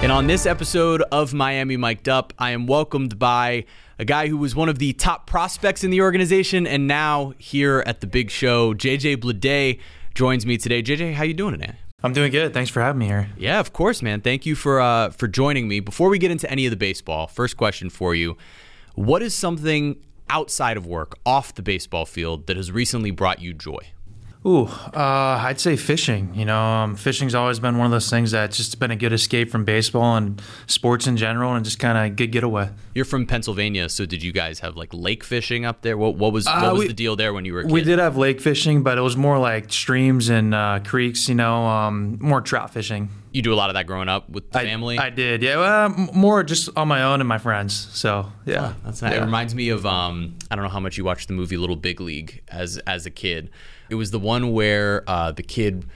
And on this episode of Miami Mic'd Up, I am welcomed by a guy who was one of the top prospects in the organization and now here at the big show. JJ Bleday joins me today. JJ, how you doing today? I'm doing good. Thanks for having me here. Yeah, of course, man. Thank you for uh, for joining me. Before we get into any of the baseball, first question for you: What is something outside of work, off the baseball field, that has recently brought you joy? Ooh, uh, I'd say fishing. You know, um, fishing's always been one of those things that's just been a good escape from baseball and sports in general, and just kind of a good getaway. You're from Pennsylvania, so did you guys have like lake fishing up there? What, what was what Uh, was we- the deal there when you were a kid? We did have lake fishing, but it was more like streams and uh, creeks. You know, um, more trout fishing. You do a lot of that growing up with the I- family. I, did, yeah. Well, more just on my own and my friends. So yeah, That's nice. It reminds me of um, I don't know how much you watched the movie Little Big League as as a kid. It was the one where uh, the kid,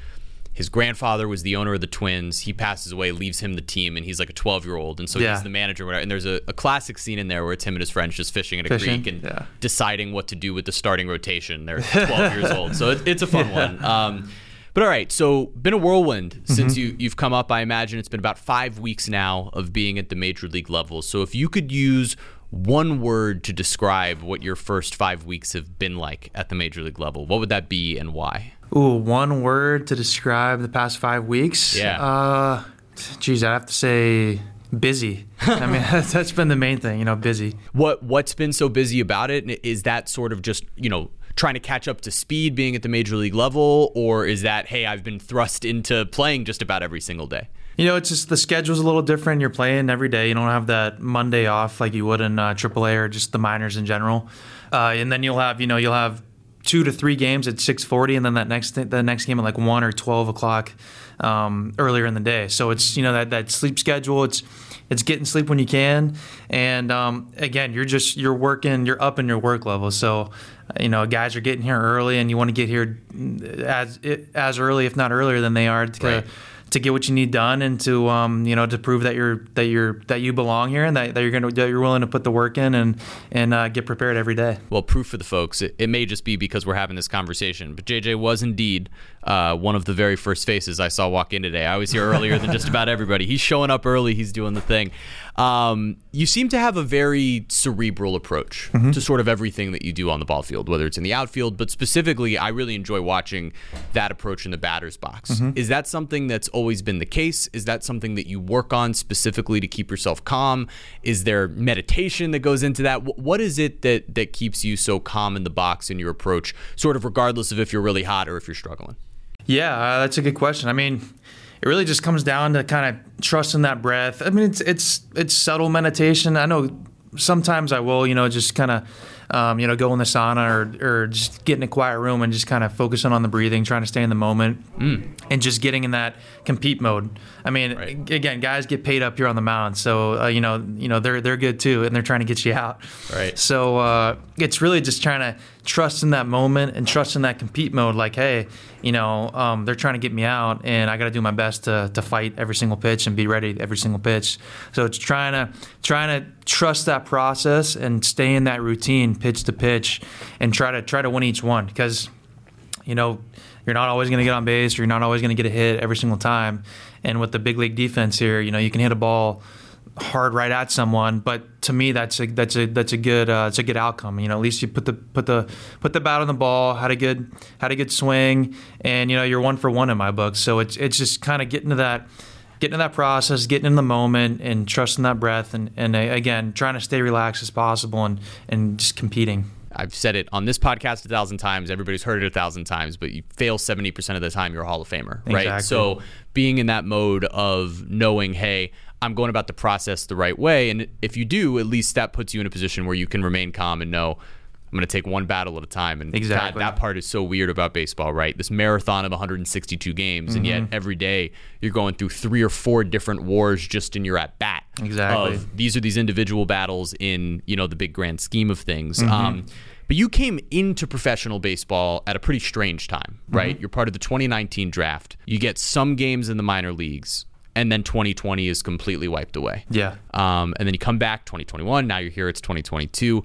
his grandfather was the owner of the Twins. He passes away, leaves him the team, and he's like a 12 year old, and so Yeah. he's the manager. or Whatever. And there's a, a classic scene in there where it's him and his friends just fishing at a Fishing, creek and yeah. deciding what to do with the starting rotation. They're 12 years old, so it, it's a fun one. Um, but all right, so been a whirlwind since you you've come up. I imagine it's been about five weeks now of being at the major league level. So if you could use one word to describe what your first five weeks have been like at the major league level, what would that be and why? Ooh, one word to describe the past five weeks. Yeah. Uh, geez, I have to say busy. I mean, that's, that's been the main thing. You know, busy. What what's been so busy about it? Is that sort of just you know trying to catch up to speed being at the major league level, or is that hey I've been thrust into playing just about every single day? You know, it's just the schedule's a little different. You're playing every day. You don't have that Monday off like you would in uh, AAA or just the minors in general. Uh, and then you'll have, you know, you'll have two to three games at 6:40, and then that next the next game at like one or 12 o'clock um, earlier in the day. So it's you know that that sleep schedule. It's it's getting sleep when you can, and um, again, you're just you're working, you're up in your work level. So you know, guys are getting here early, and you want to get here as as early, if not earlier, than they are to Right. To get what you need done and to um, you know to prove that you're that you're that you belong here and that, that you're gonna that you're willing to put the work in and and uh, get prepared every day. Well, proof for the folks. It, it may just be because we're having this conversation, but JJ was indeed uh, one of the very first faces I saw walk in today. I was here earlier than just about everybody. He's showing up early. He's doing the thing. Um, you seem to have a very cerebral approach to sort of everything that you do on the ball field, whether it's in the outfield, but specifically, I really enjoy watching that approach in the batter's box. Is that something that's always been the case? Is that something that you work on specifically to keep yourself calm? Is there meditation that goes into that? What is it that that keeps you so calm in the box in your approach, sort of regardless of if you're really hot or if you're struggling? Yeah, uh, that's a good question. I mean, it really just comes down to kind of trusting that breath. I mean, it's it's it's subtle meditation. I know sometimes I will, you know, just kind of, um, you know, go in the sauna or, or just get in a quiet room and just kind of focusing on the breathing, trying to stay in the moment, and just getting in that compete mode. I mean, Right. again, guys get paid up here on the mound, so uh, you know, you know, they're they're good too, and they're trying to get you out. Right. So uh, it's really just trying to trust in that moment and trust in that compete mode. Like, hey, you know, um, they're trying to get me out, and I got to do my best to, to fight every single pitch and be ready every single pitch. So it's trying to trying to trust that process and stay in that routine, pitch to pitch, and try to try to win each one because you know, you're not always going to get on base or you're not always going to get a hit every single time. And with the big league defense here, you know, you can hit a ball hard right at someone, but to me, that's a that's a that's a good uh, it's a good outcome. You know, at least you put the put the put the bat on the ball, had a good had a good swing, and you know you're one for one in my book. So it's it's just kind of getting to that getting to that process, getting in the moment, and trusting that breath, and and uh, again trying to stay relaxed as possible, and and just competing. I've said it on this podcast a thousand times. Everybody's heard it a thousand times, but you fail 70% of the time, you're a Hall of Famer, right? Exactly. So being in that mode of knowing, hey, I'm going about the process the right way. And if you do, at least that puts you in a position where you can remain calm and know I'm going to take one battle at a time. And Exactly. that, that part is so weird about baseball, right? This marathon of 162 games, and Mm-hmm. yet every day you're going through three or four different wars just in your at bat. Exactly. Of these are these individual battles in you know the big grand scheme of things. Mm-hmm. Um, but you came into professional baseball at a pretty strange time, Mm-hmm. right? You're part of the 2019 draft. You get some games in the minor leagues, and then 2020 is completely wiped away. Yeah. Um, and then you come back 2021. Now you're here. It's 2022.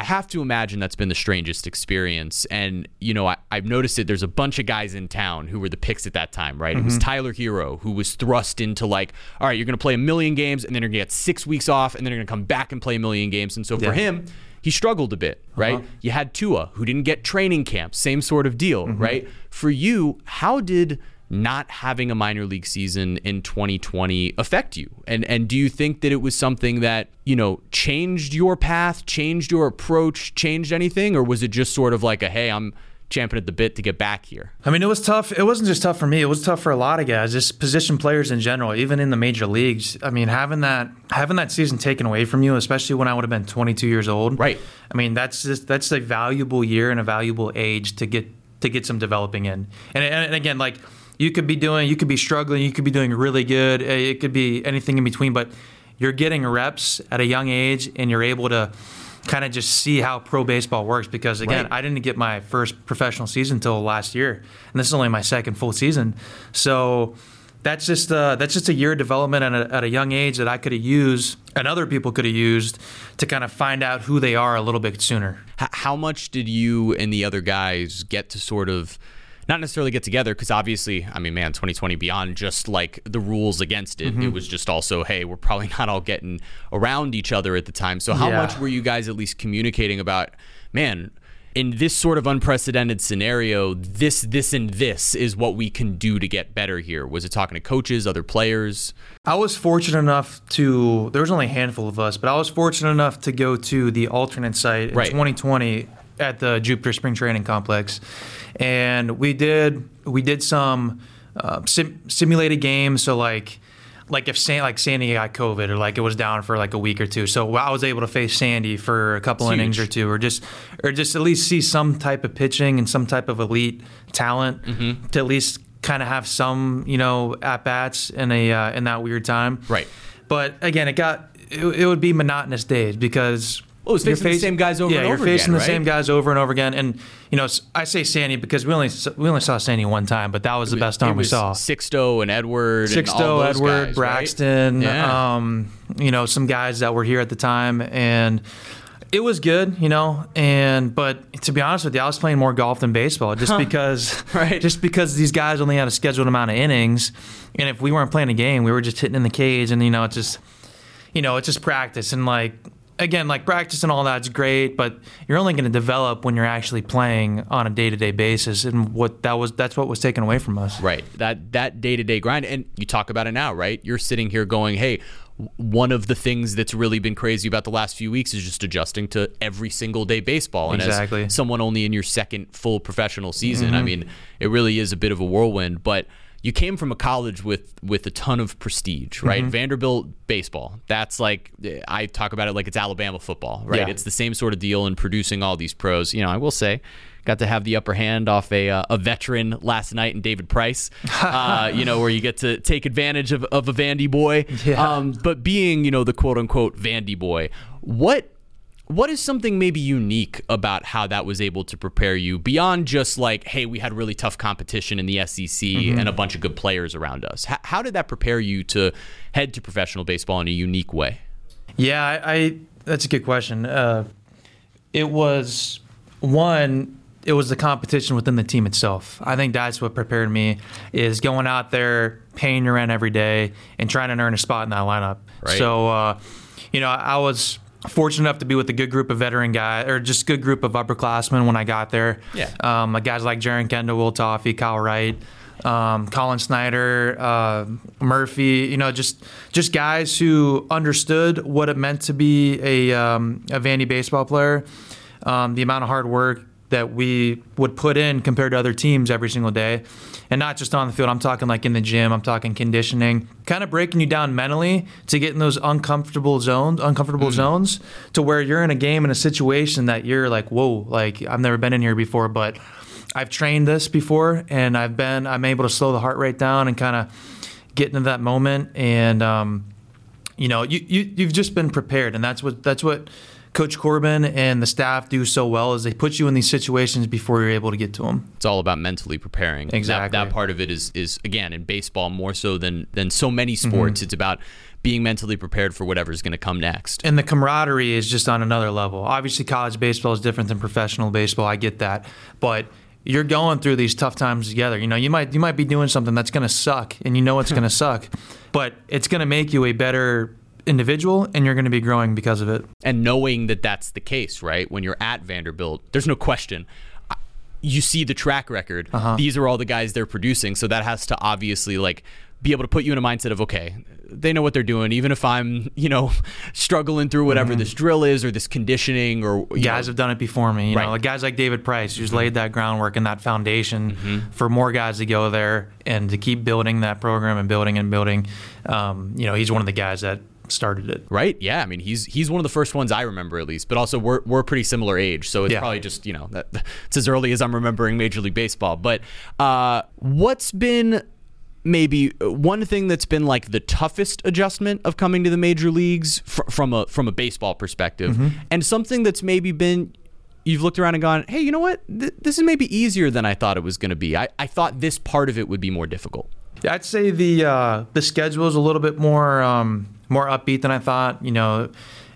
I have to imagine that's been the strangest experience. And, you know, I, have noticed it. There's a bunch of guys in town who were the picks at that time, right? Mm-hmm. It was mm-hmm. Tyler Herro who was thrust into like, all right, you're going to play a million games and then you're going to get six weeks off and then you're going to come back and play a million games. And so for him, he struggled a bit, right? Uh-huh. You had Tua who didn't get training camp, same sort of deal, mm-hmm. right? For you, how did not having a minor league season in 2020 affect you? And and do you think that it was something that, you know, changed your path, changed your approach, changed anything or was it just sort of like a hey, I'm champing at the bit to get back here? I mean, it was tough. It wasn't just tough for me. It was tough for a lot of guys, just position players in general, even in the major leagues. I mean, having that having that season taken away from you, especially when I would have been 22 years old. Right. I mean, that's just that's a valuable year and a valuable age to get to get some developing in. And, and again, like you could be doing, you could be struggling, you could be doing really good. Eh, it could be anything in between, but you're getting reps at a young age, and you're able to kind of just see how pro baseball works. Because again, right. I didn't get my first professional season until last year, and this is only my second full season. So that's just uh, that's just a year of development at a, at a young age that I could have used and other people could have used to kind of find out who they are a little bit sooner. How much did you and the other guys get to sort of? Not necessarily get together because obviously, I mean, man, 2020 beyond just like the rules against it, mm-hmm. it was just also, hey, we're probably not all getting around each other at the time. So, how yeah. much were you guys at least communicating about, man? In this sort of unprecedented scenario, this, this, and this is what we can do to get better here. Was it talking to coaches, other players? I was fortunate enough to. There was only a handful of us, but I was fortunate enough to go to the alternate site in right. 2020 at the Jupiter Spring Training Complex, and we did we did some uh, sim- simulated games. So like like if San, like Sandy got COVID or like it was down for like a week or two, so I was able to face Sandy for a couple innings or two, or just or just at least see some type of pitching and some type of elite talent mm-hmm. to at least kind of have some you know at bats in a uh, in that weird time. Right. But again, it got it, it would be monotonous days because Oh, it's facing the same guys over yeah, and over again. you're facing the right? same guys over and over again. And you know, I say Sandy because we only we only saw Sandy one time, but that was the best time we saw. Sixto and Edward. Sixto, and Edward, guys, Braxton. Right? Yeah. Um, you know, some guys that were here at the time, and it was good, you know. And but to be honest with you, I was playing more golf than baseball, just huh. because, right. just because these guys only had a scheduled amount of innings, and if we weren't playing a game, we were just hitting in the cage, and you know, it's just, you know, it's just practice, and like again, like practice and all that's great, but you're only going to develop when you're actually playing on a day to day basis, and what that was that's what was taken away from us. Right. That that day to day grind, and you talk about it now, right? You're sitting here going, hey. One of the things that's really been crazy about the last few weeks is just adjusting to every single day baseball. And exactly. as someone only in your second full professional season, mm-hmm. I mean, it really is a bit of a whirlwind. But you came from a college with with a ton of prestige, right? Mm-hmm. Vanderbilt baseball. That's like I talk about it like it's Alabama football, right? Yeah. It's the same sort of deal in producing all these pros. You know, I will say got to have the upper hand off a, uh, a veteran last night in David Price, uh, you know, where you get to take advantage of, of a Vandy boy. Yeah. Um, but being, you know, the quote unquote Vandy boy, what what is something maybe unique about how that was able to prepare you beyond just like, hey, we had really tough competition in the SEC mm-hmm. and a bunch of good players around us? H- how did that prepare you to head to professional baseball in a unique way? Yeah, I, I that's a good question. Uh, it was one, it was the competition within the team itself. I think that's what prepared me is going out there, paying your rent every day, and trying to earn a spot in that lineup. Right. So, uh, you know, I was fortunate enough to be with a good group of veteran guys, or just good group of upperclassmen when I got there. Yeah. Um, guys like Jeren Kendall, Will Toffey, Kyle Wright, um, Collin Snider, uh, Murphy. You know, just just guys who understood what it meant to be a um, a Vandy baseball player. Um, the amount of hard work that we would put in compared to other teams every single day. And not just on the field, I'm talking like in the gym, I'm talking conditioning, kind of breaking you down mentally to get in those uncomfortable zones, uncomfortable mm-hmm. zones to where you're in a game in a situation that you're like, whoa, like I've never been in here before, but I've trained this before and I've been, I'm able to slow the heart rate down and kind of get into that moment. And, um, you know, you, you, you've just been prepared and that's what, that's what, Coach Corbin and the staff do so well is they put you in these situations before you're able to get to them. It's all about mentally preparing. Exactly. That, that part of it is is again in baseball more so than than so many sports. Mm-hmm. It's about being mentally prepared for whatever's going to come next. And the camaraderie is just on another level. Obviously, college baseball is different than professional baseball. I get that, but you're going through these tough times together. You know, you might you might be doing something that's going to suck, and you know it's going to suck, but it's going to make you a better individual and you're going to be growing because of it. And knowing that that's the case, right? When you're at Vanderbilt, there's no question. You see the track record. Uh-huh. These are all the guys they're producing, so that has to obviously like be able to put you in a mindset of okay, they know what they're doing. Even if I'm, you know, struggling through whatever mm-hmm. this drill is or this conditioning or guys know. have done it before me. You right. know, like guys like David Price, who's mm-hmm. laid that groundwork and that foundation mm-hmm. for more guys to go there and to keep building that program and building and building. Um, you know, he's one of the guys that started it. Right? Yeah. I mean, he's he's one of the first ones I remember at least. But also, we're we're pretty similar age, so it's yeah. probably just you know that, it's as early as I'm remembering Major League Baseball. But uh, what's been maybe one thing that's been like the toughest adjustment of coming to the major leagues fr- from a from a baseball perspective, mm-hmm. and something that's maybe been you've looked around and gone, hey, you know what? Th- this is maybe easier than I thought it was going to be. I, I thought this part of it would be more difficult. Yeah, I'd say the uh, the schedule is a little bit more um, more upbeat than I thought. You know,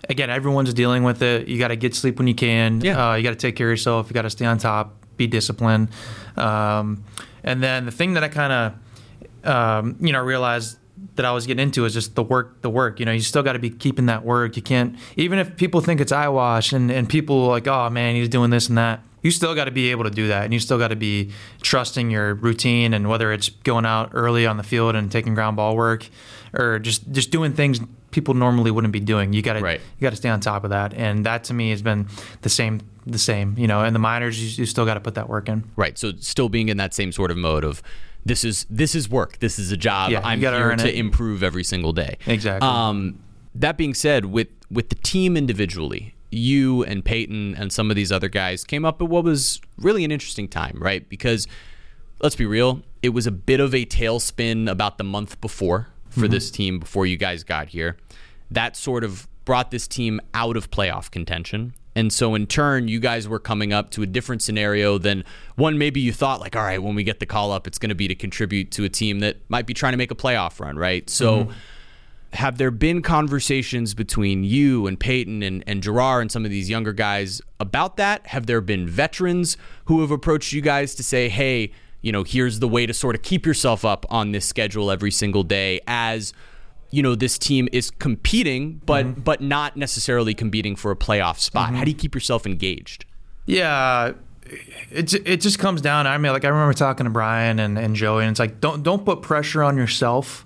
again, everyone's dealing with it. You got to get sleep when you can. Yeah. Uh, you got to take care of yourself. You got to stay on top. Be disciplined. Um, and then the thing that I kind of um, you know realized that I was getting into is just the work, the work. You know, you still got to be keeping that work. You can't, even if people think it's eyewash and, and people like, oh man, he's doing this and that you still got to be able to do that, and you still got to be trusting your routine, and whether it's going out early on the field and taking ground ball work, or just just doing things people normally wouldn't be doing. You got to right. you got to stay on top of that, and that to me has been the same the same. You know, in the minors, you, you still got to put that work in. Right. So still being in that same sort of mode of this is this is work. This is a job. Yeah, I'm here to it. improve every single day. Exactly. Um, that being said, with with the team individually, you and Peyton and some of these other guys came up at what was really an interesting time, right? Because let's be real, it was a bit of a tailspin about the month before for mm-hmm. this team before you guys got here. That sort of brought this team out of playoff contention. And so in turn, you guys were coming up to a different scenario than one maybe you thought like, all right, when we get the call up, it's going to be to contribute to a team that might be trying to make a playoff run, right? So mm-hmm have there been conversations between you and Peyton and, and Gerard and some of these younger guys about that? Have there been veterans who have approached you guys to say, hey, you know, here's the way to sort of keep yourself up on this schedule every single day as you know this team is competing but mm-hmm. but not necessarily competing for a playoff spot. Mm-hmm. How do you keep yourself engaged? Yeah, it it just comes down. I mean, like I remember talking to Brian and, and Joey, and it's like don't don't put pressure on yourself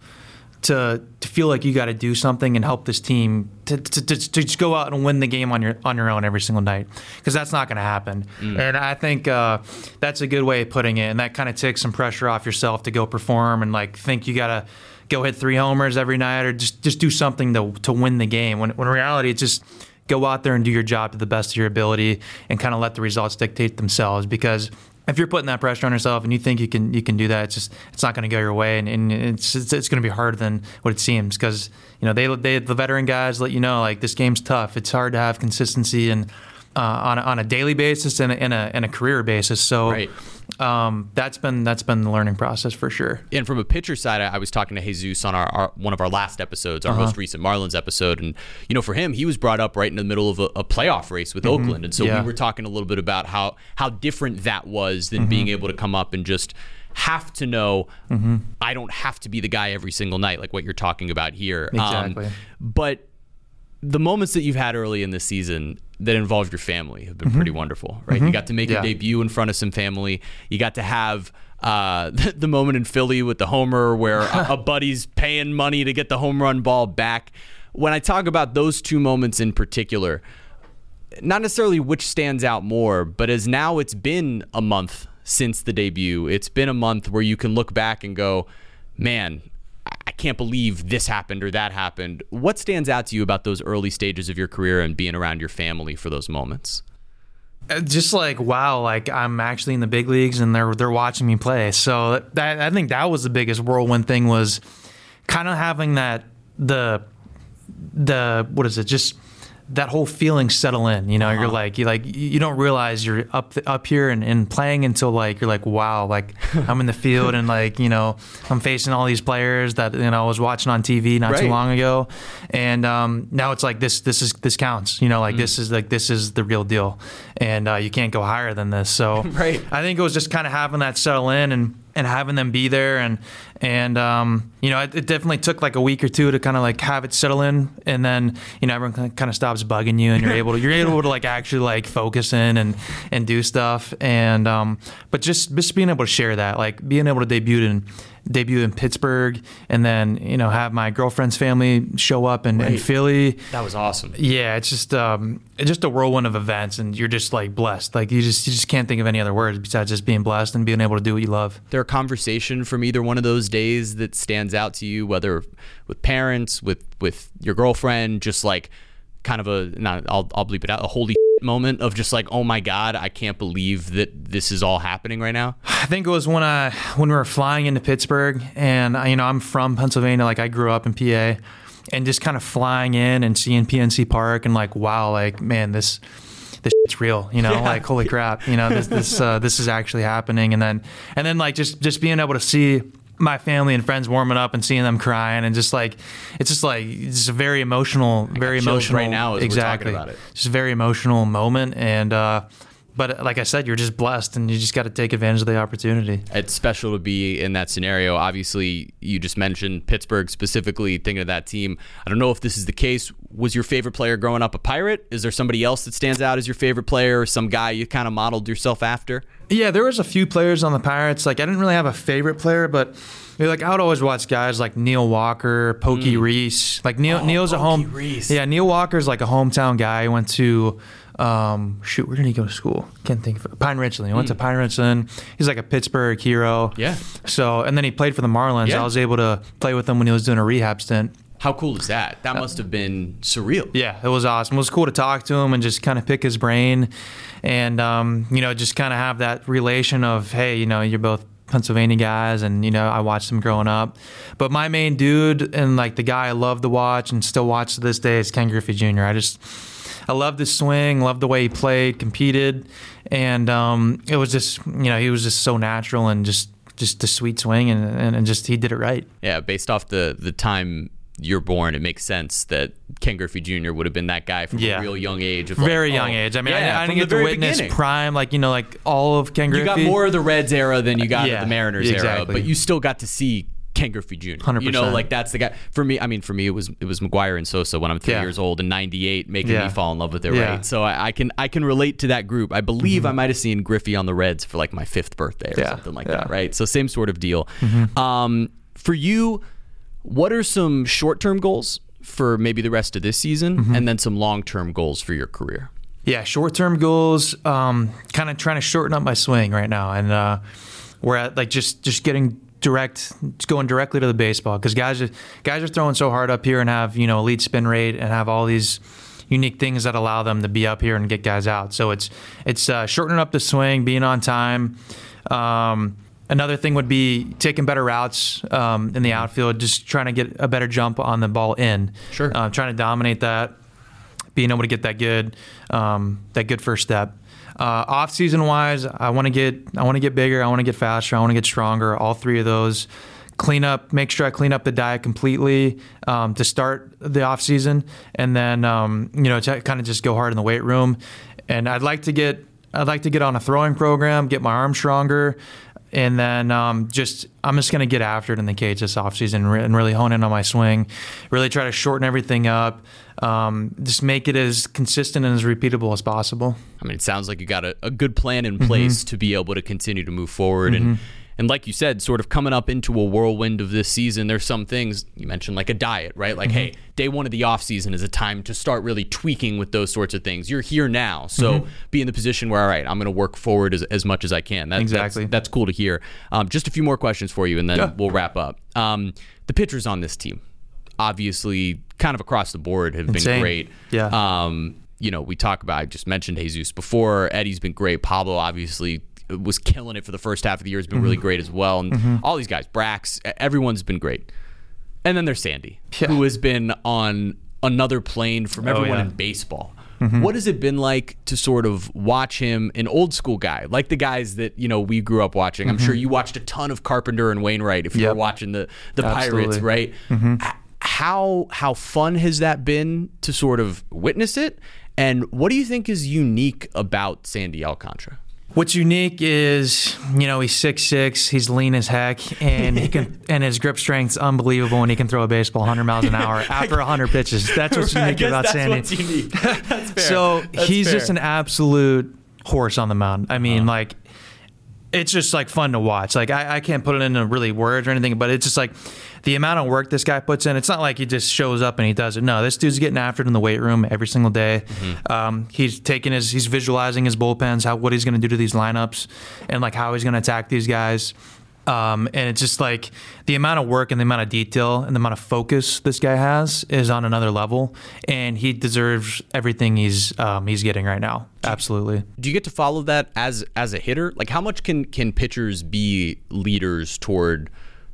to to feel like you got to do something and help this team to, to, to, to, just go out and win the game on your on your own every single night because that's not going to happen. Mm. And I think uh, that's a good way of putting it, and that kind of takes some pressure off yourself to go perform and like think you got to go hit three homers every night or just just do something to to win the game. When when in reality it's just go out there and do your job to the best of your ability and kind of let the results dictate themselves because if you're putting that pressure on yourself and you think you can you can do that, it's just it's not going to go your way, and, and it's, it's, it's going to be harder than what it seems because you know they they the veteran guys let you know like this game's tough. It's hard to have consistency and uh, on a, on a daily basis and in a, in a career basis. So. Right um, that's been that's been the learning process for sure. And from a pitcher side, I, I was talking to Jesus on our, our, one of our last episodes, our uh-huh. most recent Marlins episode, and you know, for him, he was brought up right in the middle of a, a playoff race with mm-hmm. Oakland, and so yeah. we were talking a little bit about how how different that was than mm-hmm. being able to come up and just have to know mm-hmm. I don't have to be the guy every single night, like what you're talking about here. Um, exactly. Um, but the moments that you've had early in the season that involved your family have been mm-hmm. pretty wonderful, right? Mm-hmm. You got to make yeah. your debut in front of some family. You got to have uh, the, the, moment in Philly with the homer where a, a buddy's paying money to get the home run ball back. When I talk about those two moments in particular, not necessarily which stands out more, but as now it's been a month since the debut, it's been a month where you can look back and go, man, can't believe this happened or that happened. What stands out to you about those early stages of your career and being around your family for those moments? Uh, just like wow, like I'm actually in the big leagues and they're they're watching me play. So that I think that was the biggest whirlwind thing was kind of having that the the what is it just that whole feeling settle in. You know, you're like you like you don't realize you're up up here and, and playing until like you're like wow, like I'm in the field and like you know I'm facing all these players that you know I was watching on TV not too long ago, and um, now it's like this this is this counts. You know, like this is like this is the real deal, and uh, you can't go higher than this. So Right. I think it was just kind of having that settle in and and having them be there. And and um, you know it, it definitely took like a week or two to kind of like have it settle in. And then you know everyone kind of stops bugging you and you're able to you're able to like actually like focus in and and do stuff. And um, but just just being able to share that like being able to debut in debut in Pittsburgh and then you know have my girlfriend's family show up in, in Philly That was awesome. yeah, it's just um, it's just a whirlwind of events, and you're just like blessed. Like you just you just can't think of any other words besides just being blessed and being able to do what you love. there a conversation from either one of those days that stands out to you, whether with parents, with with your girlfriend, just like kind of a not I'll I'll bleep it out, a holy moment of just like, oh my god, I can't believe that this is all happening right now. I think it was when I when we were flying into Pittsburgh, and I, you know I'm from Pennsylvania. Like I grew up in PA, and just kind of flying in and seeing PNC Park, and like wow, like man, this this shit's real. You know, Yeah. like holy crap, you know this this uh, this is actually happening. And then and then like just just being able to see my family and friends warming up and seeing them crying and just like it's just like it's a very emotional very emotional right now as we're talking exactly about it. just a very emotional moment and uh but uh, like i said you're just blessed and you just got to take advantage of the opportunity It's special to be in that scenario. Obviously, you just mentioned Pittsburgh specifically, thinking of that team. I don't know if this is the case. Was your favorite player growing up a pirate? Is there somebody else that stands out as your favorite player or some guy you kind of modeled yourself after? Yeah, there was a few players on the Pirates. Like I didn't really have a favorite player, but like I would always watch guys like Neil Walker, Pokey mm. Reese. Like Neil, oh, Neil's a home. Reese. Yeah, Neil Walker's like a hometown guy. He went to. Um, shoot, where did he go to school? Can't think of it. Pine Richland. He went to Pine Richland. He's like a Pittsburgh hero. Yeah. So, and then he played for the Marlins. Yeah. I was able to play with him when he was doing a rehab stint. How cool is that? That must have been surreal. Yeah, it was awesome. It was cool to talk to him and just kind of pick his brain, and um, you know, just kind of have that relation of, hey, you know, you're both Pennsylvania guys, and you know, I watched them growing up. But my main dude and like the guy I love to watch and still watch to this day is Ken Griffey Jr. I just, I loved his swing, loved the way he played, competed, and um, it was just, you know, he was just so natural and just, just the sweet swing, and, and, and just he did it right. Yeah, based off the the time you're born, it makes sense that Ken Griffey Jr. would have been that guy from Yeah. a real young age. Of like, Very oh, young age. I mean, yeah, I, I didn't get the to witness beginning. prime, like you know, like all of Ken Griffey. You got more of the Reds era than you got of Yeah, the Mariners era, but you still got to see Ken Griffey Jr. You know, like that's the guy. For me, I mean, for me, it was it was McGwire and Sosa when I'm three Yeah. years old in '98, making Yeah. me fall in love with it. Yeah. Mm-hmm. Right, so I, I can I can relate to that group. I believe I might have seen Griffey on the Reds for like my fifth birthday or something like. Mm-hmm. that. Right, so same sort of deal. Um, for you, what are some short term goals for maybe the rest of this season, Mm-hmm. and then some long term goals for your career? Yeah, short term goals. Um, kind of trying to shorten up my swing right now, and uh, we're at like just just getting direct, just going directly to the baseball because guys are guys are throwing so hard up here and have you know elite spin rate and have all these unique things that allow them to be up here and get guys out. So it's it's uh, shortening up the swing, being on time. Um, another thing would be taking better routes um, in the outfield, just trying to get a better jump on the ball in. Sure. Uh, trying to dominate that being able to get that good um, that good first step. Uh, off season wise, I want to get I want to get bigger. I want to get faster. I want to get stronger. All three of those. Clean up, make sure I clean up the diet completely um, to start the off season, and then um, you know to kind of just go hard in the weight room. And I'd like to get I'd like to get on a throwing program, get my arm stronger, and then um, just I'm just gonna get after it in the cage this offseason and, re- and really hone in on my swing, really try to shorten everything up, um, just make it as consistent and as repeatable as possible. I mean, it sounds like you got a, a good plan Mm-hmm. in place to be able to continue to move forward. And and like you said, sort of coming up into a whirlwind of this season, there's some things you mentioned like a diet, right? Like, Mm-hmm. hey, day one of the off season is a time to start really tweaking with those sorts of things. You're here now, so Mm-hmm. be in the position where all right, I'm going to work forward as, as much as I can. That, Exactly. That's, that's cool to hear. Um, just a few more questions for you, and then Yeah. we'll wrap up. Um, the pitchers on this team, obviously, kind of across the board, have Insane. been great. Yeah. Um, you know, we talk about. I just mentioned Jesus before. Eddie's been great. Pablo obviously was killing it for the first half of the year. Has been Mm-hmm. really great as well. And mm-hmm. all these guys, Brax, everyone's been great. And then there's Sandy, Yeah. who has been on another plane from oh, everyone yeah. in baseball. Mm-hmm. What has it been like to sort of watch him, an old school guy, like the guys that you know we grew up watching? I'm sure mm-hmm. you watched a ton of Carpenter and Wainwright if you Yep. were watching the the Pirates, Absolutely. right? H- How how fun has that been to sort of witness it? And what do you think is unique about Sandy Alcantara? What's unique is, you know, he's six six, he's lean as heck, and he can, and his grip strength's unbelievable, and he can throw a baseball 100 miles an hour after 100 pitches. That's what's unique about that's Sandy. what's unique. That's fair. So That's he's fair. just an absolute horse on the mound. I mean, Uh-huh. like, it's just like fun to watch. Like, I, I can't put it into really words or anything, but it's just like the amount of work this guy puts in. It's not like he just shows up and he does it. No, this dude's getting after it in the weight room every single day. Mm-hmm. Um, he's taking his, he's visualizing his bullpens, how what he's going to do to these lineups, and like how he's going to attack these guys. Um, and it's just like the amount of work and the amount of detail and the amount of focus this guy has is on another level, and he deserves everything he's um, he's getting right now. Absolutely. do you get to follow that as as a hitter? Like how much can can pitchers be leaders toward,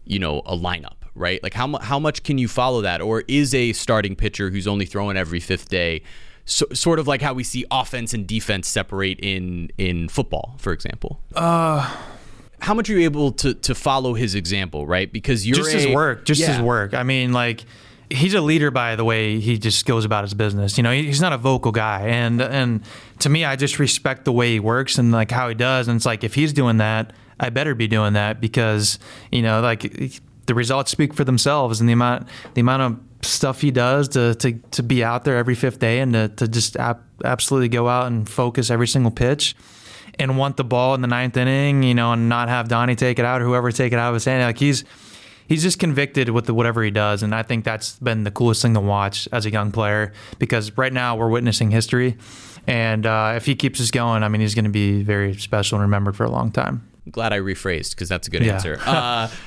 you know, a lineup, right? Like how how much can you follow that or is a starting pitcher who's only throwing every 5th day so, sort of like how we see offense and defense separate in in football, for example? Uh how much are you able to to follow his example, right? Because you're just his work, just his work. I mean, like he's a leader by the way he just goes about his business. You know, he's not a vocal guy, and and to me, I just respect the way he works and like how he does. And it's like if he's doing that, I better be doing that because you know, like the results speak for themselves, and the amount the amount of stuff he does to to, to be out there every fifth day and to, to just ab- absolutely go out and focus every single pitch and want the ball in the ninth inning, you know, and not have Donnie take it out or whoever take it out of his hand. Like he's he's just convicted with the, whatever he does, and I think that's been the coolest thing to watch as a young player because right now we're witnessing history, and uh, if he keeps us going, I mean, he's going to be very special and remembered for a long time. Glad I rephrased because that's a good Yeah. answer. Uh,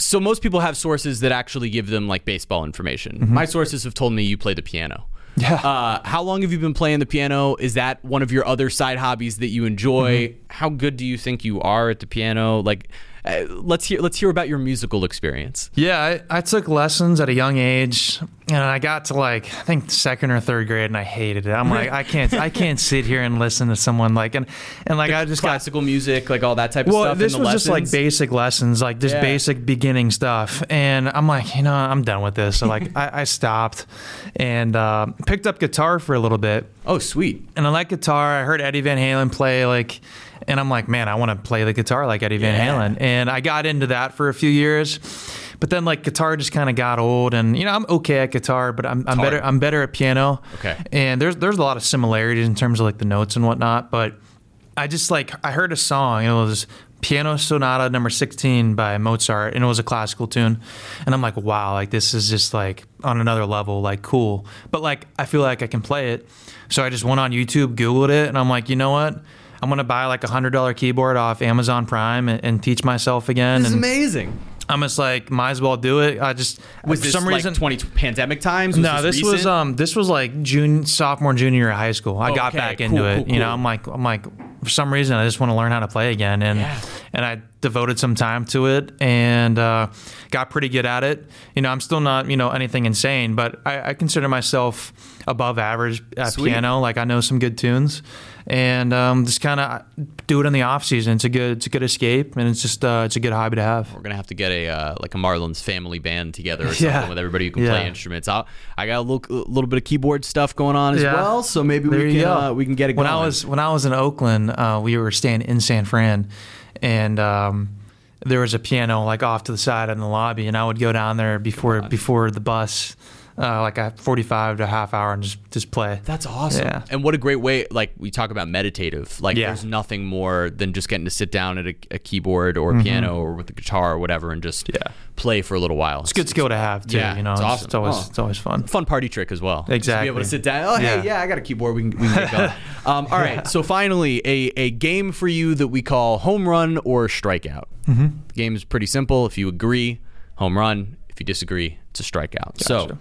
so most people have sources that actually give them like baseball information. Mm-hmm. My sources have told me you play the piano. Yeah. Uh, how long have you been playing the piano? Is that one of your other side hobbies that you enjoy? Mm-hmm. How good do you think you are at the piano? Like, uh, let's hear let's hear about your musical experience. Yeah, I, I took lessons at a young age, and I got to like I think second or third grade, and I hated it. I'm like, I can't, I can't sit here and listen to someone like, and and like I just got Classical music, like all that type of well, stuff. this in was the just like basic lessons, like just Yeah. basic beginning stuff. And I'm like, you know, I'm done with this. So like, I, I stopped and uh, picked up guitar for a little bit. Oh, sweet. And I like guitar. I heard Eddie Van Halen play like, and I'm like, man, I want to play the guitar like Eddie Van Yeah. Halen. And I got into that for a few years. But then like guitar just kind of got old, and you know I'm okay at guitar, but I'm, I'm better I'm better at piano. Okay. And there's there's a lot of similarities in terms of like the notes and whatnot, but I just like I heard a song. It was Piano Sonata Number 16 by Mozart, and it was a classical tune. And I'm like, wow, like this is just like on another level, like cool. But like I feel like I can play it, so I just went on YouTube, Googled it, and I'm like, you know what? I'm gonna buy like a hundred dollar keyboard off Amazon Prime and, and teach myself again. This is amazing. I'm just like, might as well do it. I just Was for this some like reason 20 pandemic times? Was no, this, was um this was like June sophomore junior high school. I got back cool, into it. cool, You know. I'm like I'm like for some reason I just want to learn how to play again and Yeah. And I devoted some time to it and uh, got pretty good at it. You know, I'm still not you know anything insane, but I, I consider myself above average at Sweet. piano. Like I know some good tunes, and um, just kind of do it in the off season. It's a good it's a good escape, and it's just uh, it's a good hobby to have. We're gonna have to get a uh, like a Marlins family band together or something Yeah. with everybody who can play instruments. I'll, I got a little, little bit of keyboard stuff going on as Yeah. well, so maybe There we can uh, we can get it when going. I was when I was in Oakland, uh, we were staying in San Fran, and um, there was a piano like off to the side in the lobby, and I would go down there before before the bus, uh, like a forty five to a half hour, and just just play. That's awesome. Yeah. And what a great way, like we talk about meditative. Like Yeah. there's nothing more than just getting to sit down at a, a keyboard or a piano or with a guitar or whatever and just Mm-hmm. Yeah. play for a little while. It's a good skill to have too. Yeah, you know, it's it's, awesome. it's always Oh. it's always fun. fun party trick as well. Exactly. to be able to sit down. Oh, hey, Yeah. yeah, I got a keyboard. We can, we can get going. um, all right. So finally, a, a game for you that we call home run or strikeout. Mm-hmm. The game is pretty simple. If you agree, home run. If you disagree, it's a strikeout. So Gotcha.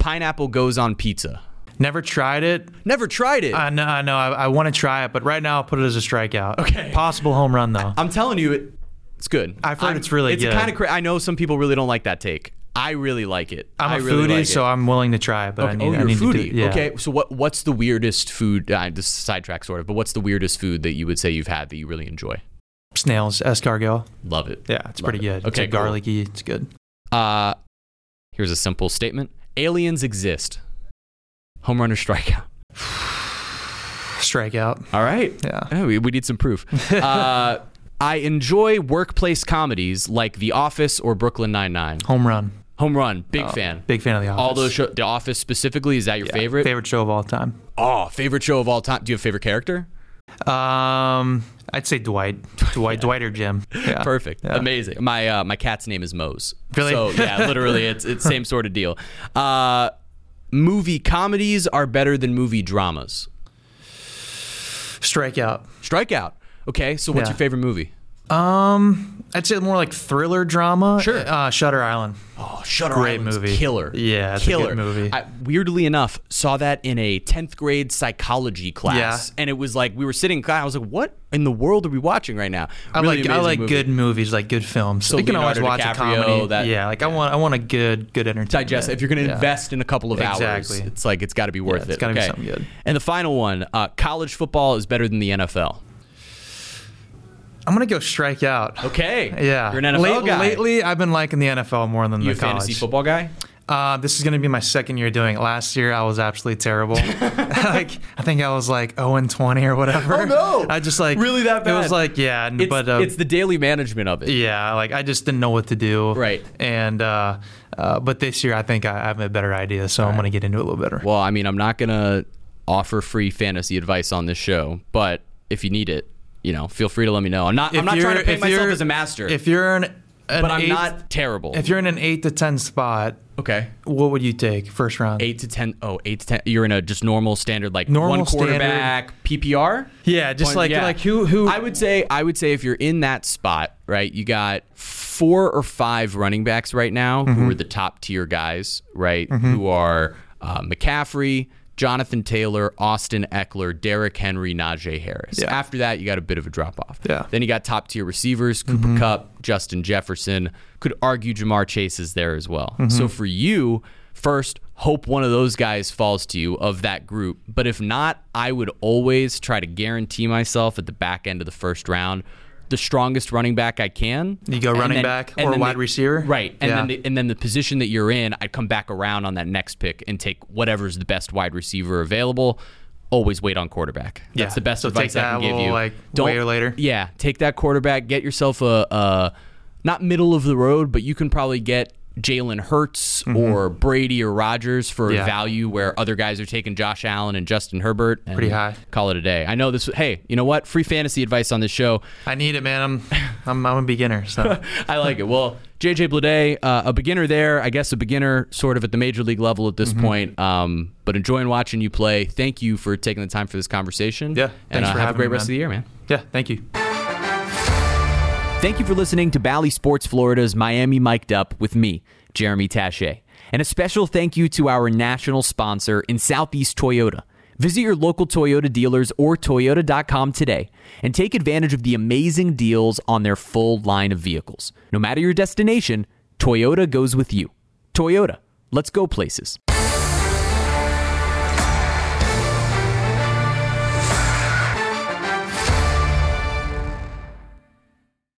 Pineapple goes on pizza. Never tried it. Never tried it. I know, I know. I, I want to try it, but right now I'll put it as a strikeout. Okay. Possible home run though. I'm telling you, it, it's good. I've heard I'm- it's really it's good. kind of. Cra- I know some people really don't like that take. I really like it. I'm I a really foodie, like so I'm willing to try it. But I Okay. need, oh, I you're a need to foodie. do, yeah. Okay, so what what's the weirdest food? Uh, this is sidetrack sort of, but what's the weirdest food that you would say you've had that you really enjoy? Snails, escargot. Love it. Yeah, it's Love pretty it. good. Okay, it's cool. garlicky. It's good. Uh, here's a simple statement: Aliens exist. Home run or strikeout. Strikeout. All right. Yeah. Oh, we, we need some proof. uh, I enjoy workplace comedies like The Office or Brooklyn Nine Nine. Home run. Home Run, big Oh, fan. Big fan of the office. All those show, The Office specifically, is that your Yeah, favorite? Favorite show of all time. Oh, favorite show of all time. Do you have a favorite character? Um, I'd say Dwight. Dwight. Dwight or Jim. Yeah. Perfect. Yeah. Amazing. My uh, my cat's name is Mose. Really? So yeah, literally, it's it's same sort of deal. Uh, movie comedies are better than movie dramas. Strikeout. Strikeout. Okay, so what's Yeah. your favorite movie? Um, I'd say more like thriller drama. Sure. Uh, Shutter Island. Oh, Shutter Island. Great Island's movie. killer. Yeah, it's a killer movie. I, weirdly enough, saw that in a tenth grade psychology class, Yeah. and it was like we were sitting. in class, I was like, "What in the world are we watching right now?" I Really like I like movie. good movies, like good films. So you can always watch a comedy. that- yeah, like I want I want a good good entertainment. digest. If you're going to Yeah. invest in a couple of hours, it's like it's got to be worth it's It's gotta be okay. something good. And the final one, uh, college football is better than the NFL. I'm gonna go strike out. Okay. Yeah. You're an NFL Late- guy. Lately, I've been liking the NFL more than you the a fantasy football guy? Uh, this is gonna be my second year doing it. Last year, I was absolutely terrible. like I think I was like 0 and 20 or whatever. Oh, no. I just like Really that bad. It bad? was like yeah, n- It's, but uh, it's the daily management of it. yeah, like I just didn't know what to do. Right. And uh, uh, but this year, I think I have a better idea, so I'm gonna get into it a little better. Well, I mean, I'm not going to offer free fantasy advice on this show, but if you need it, you know, feel free to let me know. I'm not. I'm not trying to paint myself as a master, If you're an, an but I'm eight, not terrible. If you're in an eight to ten spot, okay. what would you take first round? Eight to ten. Oh, eight to ten. You're in a just normal standard like Normal one quarterback PPR. Yeah, just Point- like yeah. like who who I would say I would say if you're in that spot, right, you got four or five running backs right now Mm-hmm. who are the top tier guys, right? Who are uh, McCaffrey, Jonathan Taylor, Austin Ekeler, Derrick Henry, Najee Harris. Yeah. After that, you got a bit of a drop off. Yeah. Then you got top tier receivers, Cooper mm-hmm. Kupp, Justin Jefferson. Could argue Ja'Marr Chase is there as well. Mm-hmm. So for you, first, hope one of those guys falls to you of that group. But if not, I would always try to guarantee myself at the back end of the first round the strongest running back I can. You go running then- back or wide the- receiver? Right. And Yeah. then the, and then the position that you're in, I'd come back around on that next pick and take whatever's the best wide receiver available. Always wait on quarterback. That's Yeah. the best So advice take I can give you. like, way or later? Yeah, take that quarterback. Get yourself a, a not middle of the road, but you can probably get Jalen Hurts or Brady or Rodgers for Mm-hmm. Yeah. value where other guys are taking Josh Allen and Justin Herbert. And Pretty high. Call it a day. I know this. Hey, you know what? Free fantasy advice on this show. I need it, man. I'm I'm, I'm a beginner, so I like it. Well, JJ Bleday, uh, a beginner there, I guess a beginner sort of at the major league level at this Mm-hmm. point, um, but enjoying watching you play. Thank you for taking the time for this conversation. Yeah, and thanks uh, for have a great me, rest of the year, man. yeah. Thank you. Thank you for listening to Bally Sports Florida's Miami Mic'd Up with me, Jeremy Taché. And a special thank you to our national sponsor in Southeast Toyota. Visit your local Toyota dealers or Toyota.com today and take advantage of the amazing deals on their full line of vehicles. No matter your destination, Toyota goes with you. Toyota, let's go places.